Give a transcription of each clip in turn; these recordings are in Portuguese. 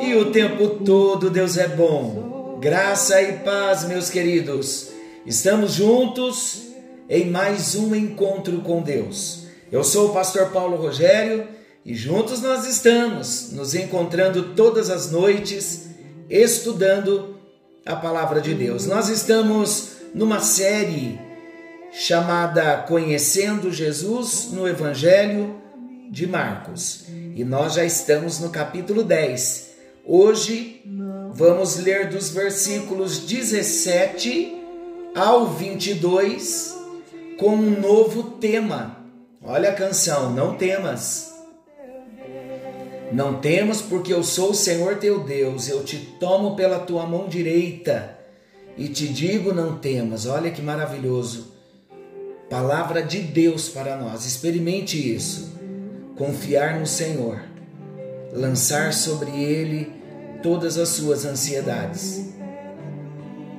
e o tempo todo Deus é bom. Graça e paz, meus queridos. Estamos juntos em mais um encontro com Deus. Eu sou o pastor Paulo Rogério e juntos nós estamos nos encontrando todas as noites estudando a palavra de Deus. Nós estamos numa série chamada Conhecendo Jesus no Evangelho de Marcos. E nós já estamos no capítulo 10. Hoje vamos ler dos versículos 17 ao 22 com um novo tema. Olha a canção, não temas. Não temas, porque eu sou o Senhor teu Deus, eu te tomo pela tua mão direita e te digo: não temas. Olha que maravilhoso. Palavra de Deus para nós, experimente isso confiar no Senhor, lançar sobre Ele todas as suas ansiedades,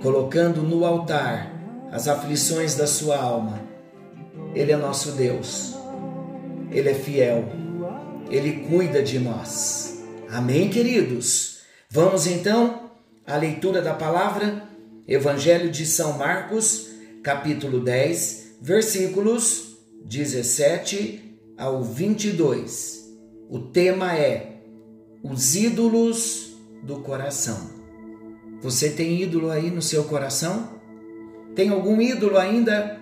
colocando no altar as aflições da sua alma. Ele é nosso Deus, Ele é fiel, Ele cuida de nós. Amém, queridos? Vamos então à leitura da palavra, Evangelho de São Marcos, capítulo 10, versículos 17 ao 22. O tema é os ídolos do coração. Você tem ídolo aí no seu coração? Tem algum ídolo ainda?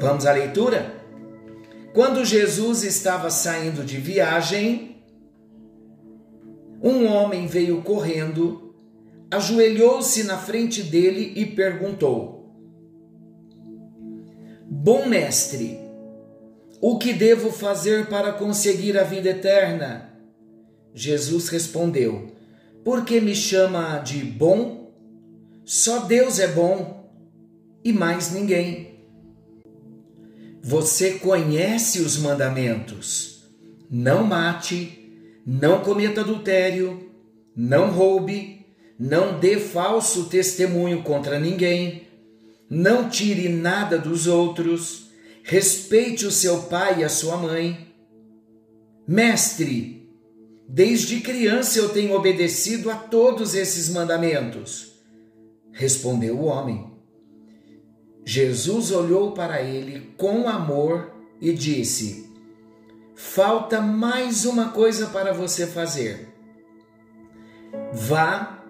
Vamos à leitura? Quando Jesus estava saindo de viagem, um homem veio correndo, ajoelhou-se na frente dele e perguntou: Bom mestre, o que devo fazer para conseguir a vida eterna? Jesus respondeu: Por que me chama de bom? Só Deus é bom e mais ninguém. Você conhece os mandamentos: não mate, não cometa adultério, não roube, não dê falso testemunho contra ninguém, não tire nada dos outros respeite o seu pai e a sua mãe. Mestre, desde criança eu tenho obedecido a todos esses mandamentos. Respondeu o homem. Jesus olhou para ele com amor e disse: Falta mais uma coisa para você fazer. Vá,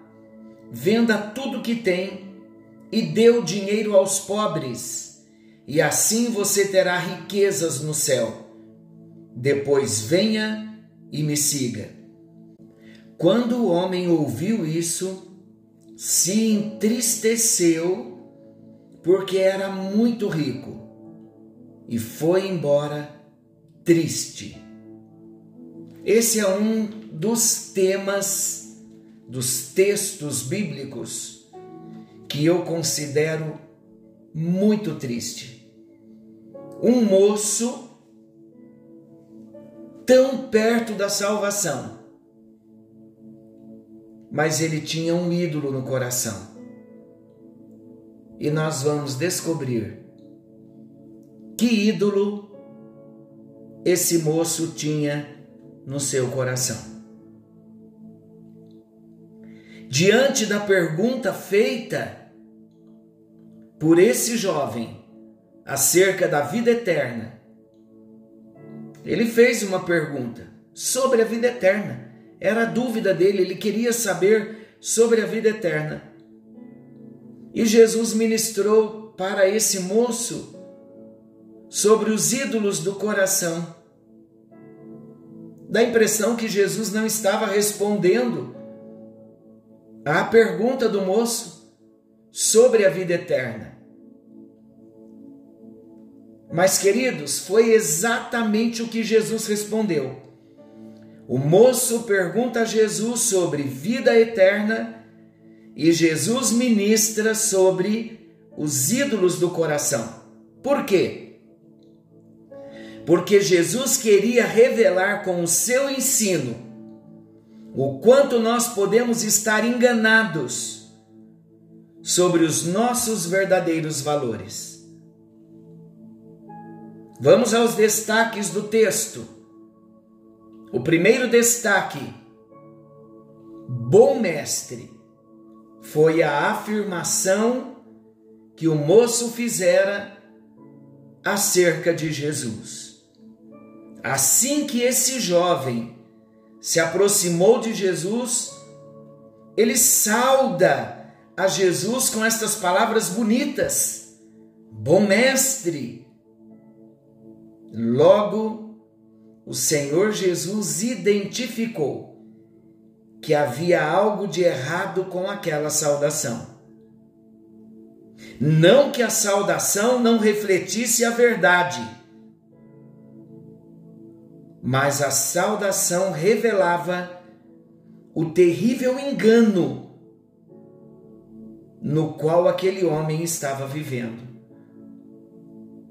venda tudo que tem e dê o dinheiro aos pobres e assim você terá riquezas no céu. Depois venha e me siga. Quando o homem ouviu isso, se entristeceu, porque era muito rico, e foi embora triste. Esse é um dos temas dos textos bíblicos que eu considero muito triste um moço tão perto da salvação, mas ele tinha um ídolo no coração. E nós vamos descobrir que ídolo esse moço tinha no seu coração. Diante da pergunta feita por esse jovem, acerca da vida eterna, ele fez uma pergunta sobre a vida eterna. Era a dúvida dele, ele queria saber sobre a vida eterna. E Jesus ministrou para esse moço sobre os ídolos do coração. Dá a impressão que Jesus não estava respondendo à pergunta do moço sobre a vida eterna. Mas, queridos, foi exatamente o que Jesus respondeu. O moço pergunta a Jesus sobre vida eterna e Jesus ministra sobre os ídolos do coração. Por quê? Porque Jesus queria revelar com o seu ensino o quanto nós podemos estar enganados sobre os nossos verdadeiros valores. Vamos aos destaques do texto. O primeiro destaque: bom mestre, foi a afirmação que o moço fizera acerca de Jesus. Assim que esse jovem se aproximou de Jesus, ele sauda a Jesus com estas palavras bonitas: Bom mestre. Logo, o Senhor Jesus identificou que havia algo de errado com aquela saudação. Não que a saudação não refletisse a verdade, mas a saudação revelava o terrível engano no qual aquele homem estava vivendo,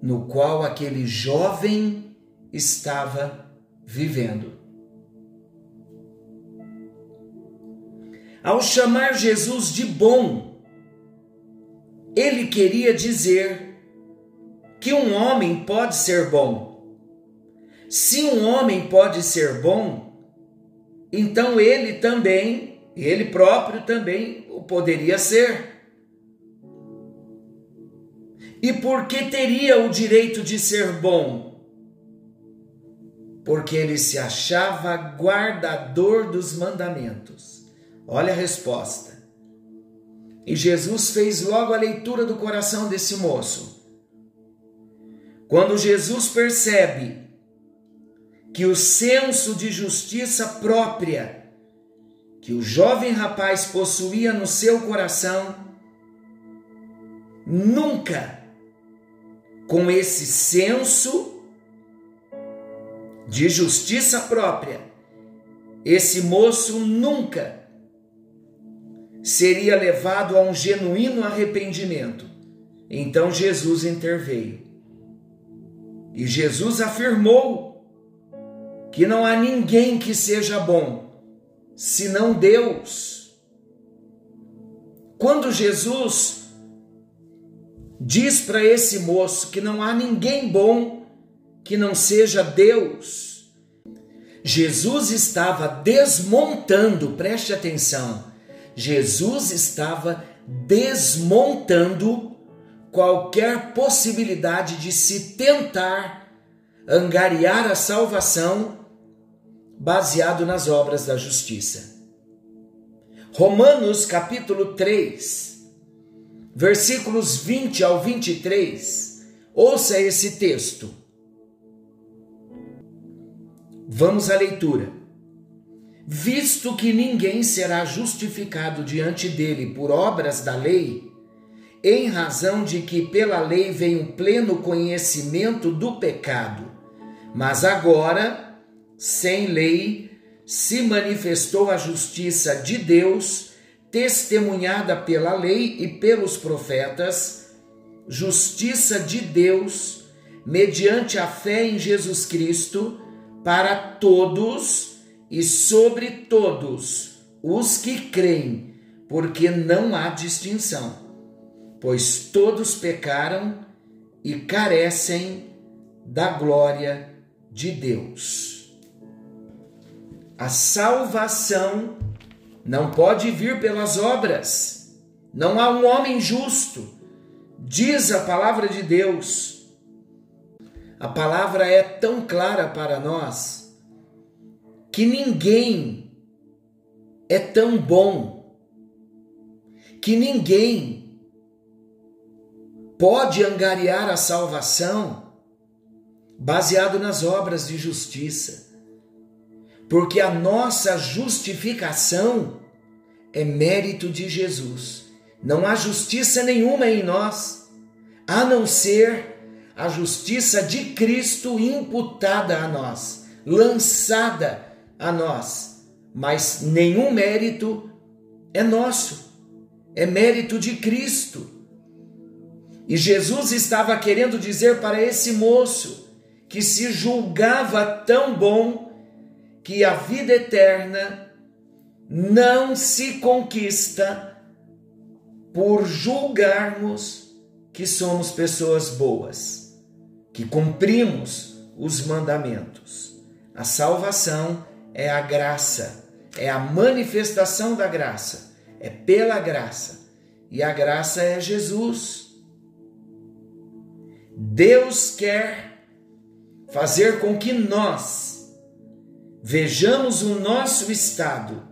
no qual aquele jovem estava vivendo. Ao chamar Jesus de bom, ele queria dizer que um homem pode ser bom. Se um homem pode ser bom, então ele também, ele próprio também o poderia ser. E por que teria o direito de ser bom? porque ele se achava guardador dos mandamentos. Olha a resposta. E Jesus fez logo a leitura do coração desse moço. Quando Jesus percebe que o senso de justiça própria que o jovem rapaz possuía no seu coração, nunca com esse senso de justiça própria, esse moço nunca seria levado a um genuíno arrependimento. Então Jesus interveio. E Jesus afirmou que não há ninguém que seja bom, senão Deus. Quando Jesus diz para esse moço que não há ninguém bom, que não seja Deus. Jesus estava desmontando, preste atenção, Jesus estava desmontando qualquer possibilidade de se tentar angariar a salvação baseado nas obras da justiça. Romanos capítulo 3, versículos 20 ao 23, ouça esse texto. Vamos à leitura. Visto que ninguém será justificado diante dele por obras da lei, em razão de que pela lei vem o pleno conhecimento do pecado, mas agora, sem lei, se manifestou a justiça de Deus, testemunhada pela lei e pelos profetas, justiça de Deus, mediante a fé em Jesus Cristo, para todos e sobre todos os que creem, porque não há distinção, pois todos pecaram e carecem da glória de Deus. A salvação não pode vir pelas obras. Não há um homem justo. Diz a palavra de Deus a palavra é tão clara para nós que ninguém é tão bom, que ninguém pode angariar a salvação baseado nas obras de justiça, porque a nossa justificação é mérito de Jesus. Não há justiça nenhuma em nós, a não ser a justiça de Cristo imputada a nós, lançada a nós, mas nenhum mérito é nosso, é mérito de Cristo. E Jesus estava querendo dizer para esse moço que se julgava tão bom que a vida eterna não se conquista por julgarmos que somos pessoas boas, que cumprimos os mandamentos. A salvação é a graça, é a manifestação da graça, é pela graça. E a graça é Jesus. Deus quer fazer com que nós vejamos o nosso estado,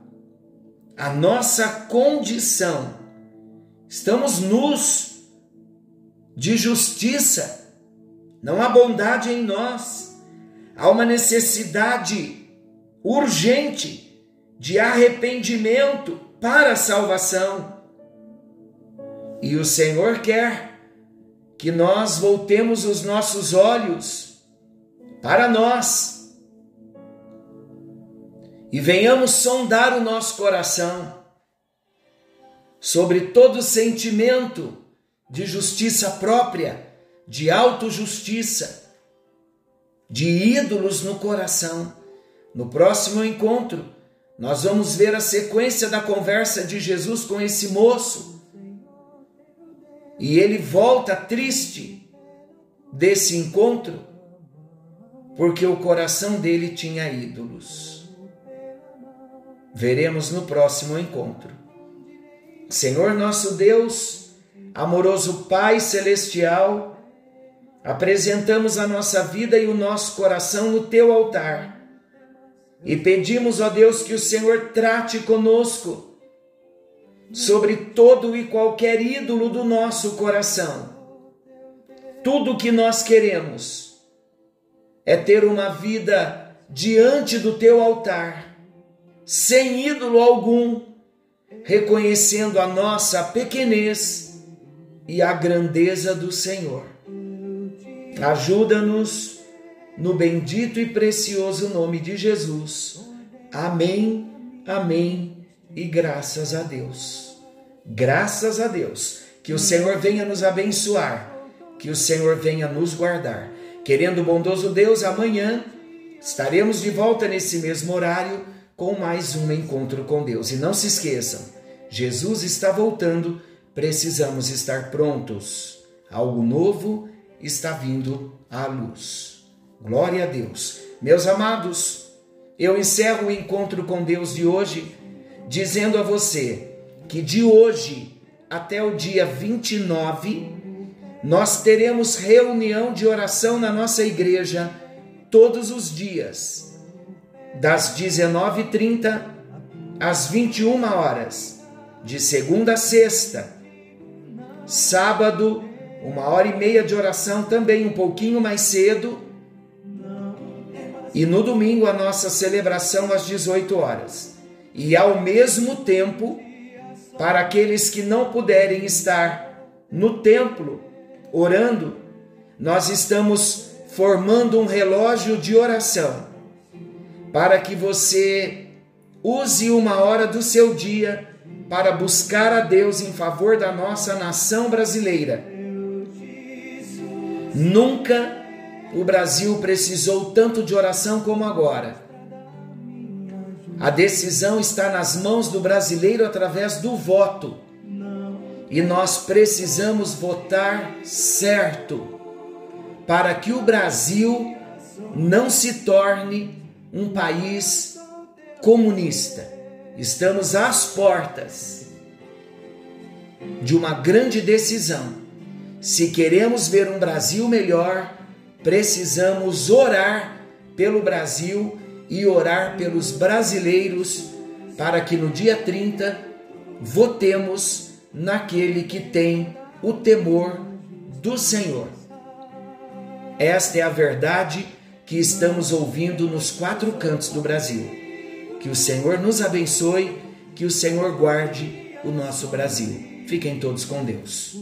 a nossa condição. Estamos nus de justiça, não há bondade em nós, há uma necessidade urgente de arrependimento para a salvação. E o Senhor quer que nós voltemos os nossos olhos para nós e venhamos sondar o nosso coração sobre todo sentimento de justiça própria, de autojustiça, de ídolos no coração. No próximo encontro, nós vamos ver a sequência da conversa de Jesus com esse moço e ele volta triste desse encontro, porque o coração dele tinha ídolos. Veremos no próximo encontro. Senhor nosso Deus, amoroso Pai celestial, apresentamos a nossa vida e o nosso coração no teu altar e pedimos, ó Deus, que o Senhor trate conosco sobre todo e qualquer ídolo do nosso coração. Tudo que nós queremos é ter uma vida diante do teu altar, sem ídolo algum, reconhecendo a nossa pequenez e a grandeza do Senhor. Ajuda-nos no bendito e precioso nome de Jesus. Amém, amém e graças a Deus. Graças a Deus. Que o Senhor venha nos abençoar, que o Senhor venha nos guardar. Querendo o bondoso Deus, amanhã estaremos de volta nesse mesmo horário com mais um encontro com Deus. E não se esqueçam, Jesus está voltando, precisamos estar prontos. Algo novo está vindo à luz. Glória a Deus. Meus amados, eu encerro o encontro com Deus de hoje dizendo a você que de hoje até o dia 29 nós teremos reunião de oração na nossa igreja todos os dias, das 19h30 às 21 horas, de segunda a sexta. Sábado, uma hora e meia de oração também, um pouquinho mais cedo. E no domingo, a nossa celebração às 18 horas e ao mesmo tempo, para aqueles que não puderem estar no templo orando, nós estamos formando um relógio de oração para que você use uma hora do seu dia para buscar a Deus em favor da nossa nação brasileira. Nunca o Brasil precisou tanto de oração como agora. A decisão está nas mãos do brasileiro através do voto. E nós precisamos votar certo para que o Brasil não se torne um país comunista. Estamos às portas de uma grande decisão. Se queremos ver um Brasil melhor, precisamos orar pelo Brasil e orar pelos brasileiros para que no dia 30 votemos naquele que tem o temor do Senhor. Esta é a verdade que estamos ouvindo nos quatro cantos do Brasil. Que o Senhor nos abençoe, que o Senhor guarde o nosso Brasil. Fiquem todos com Deus.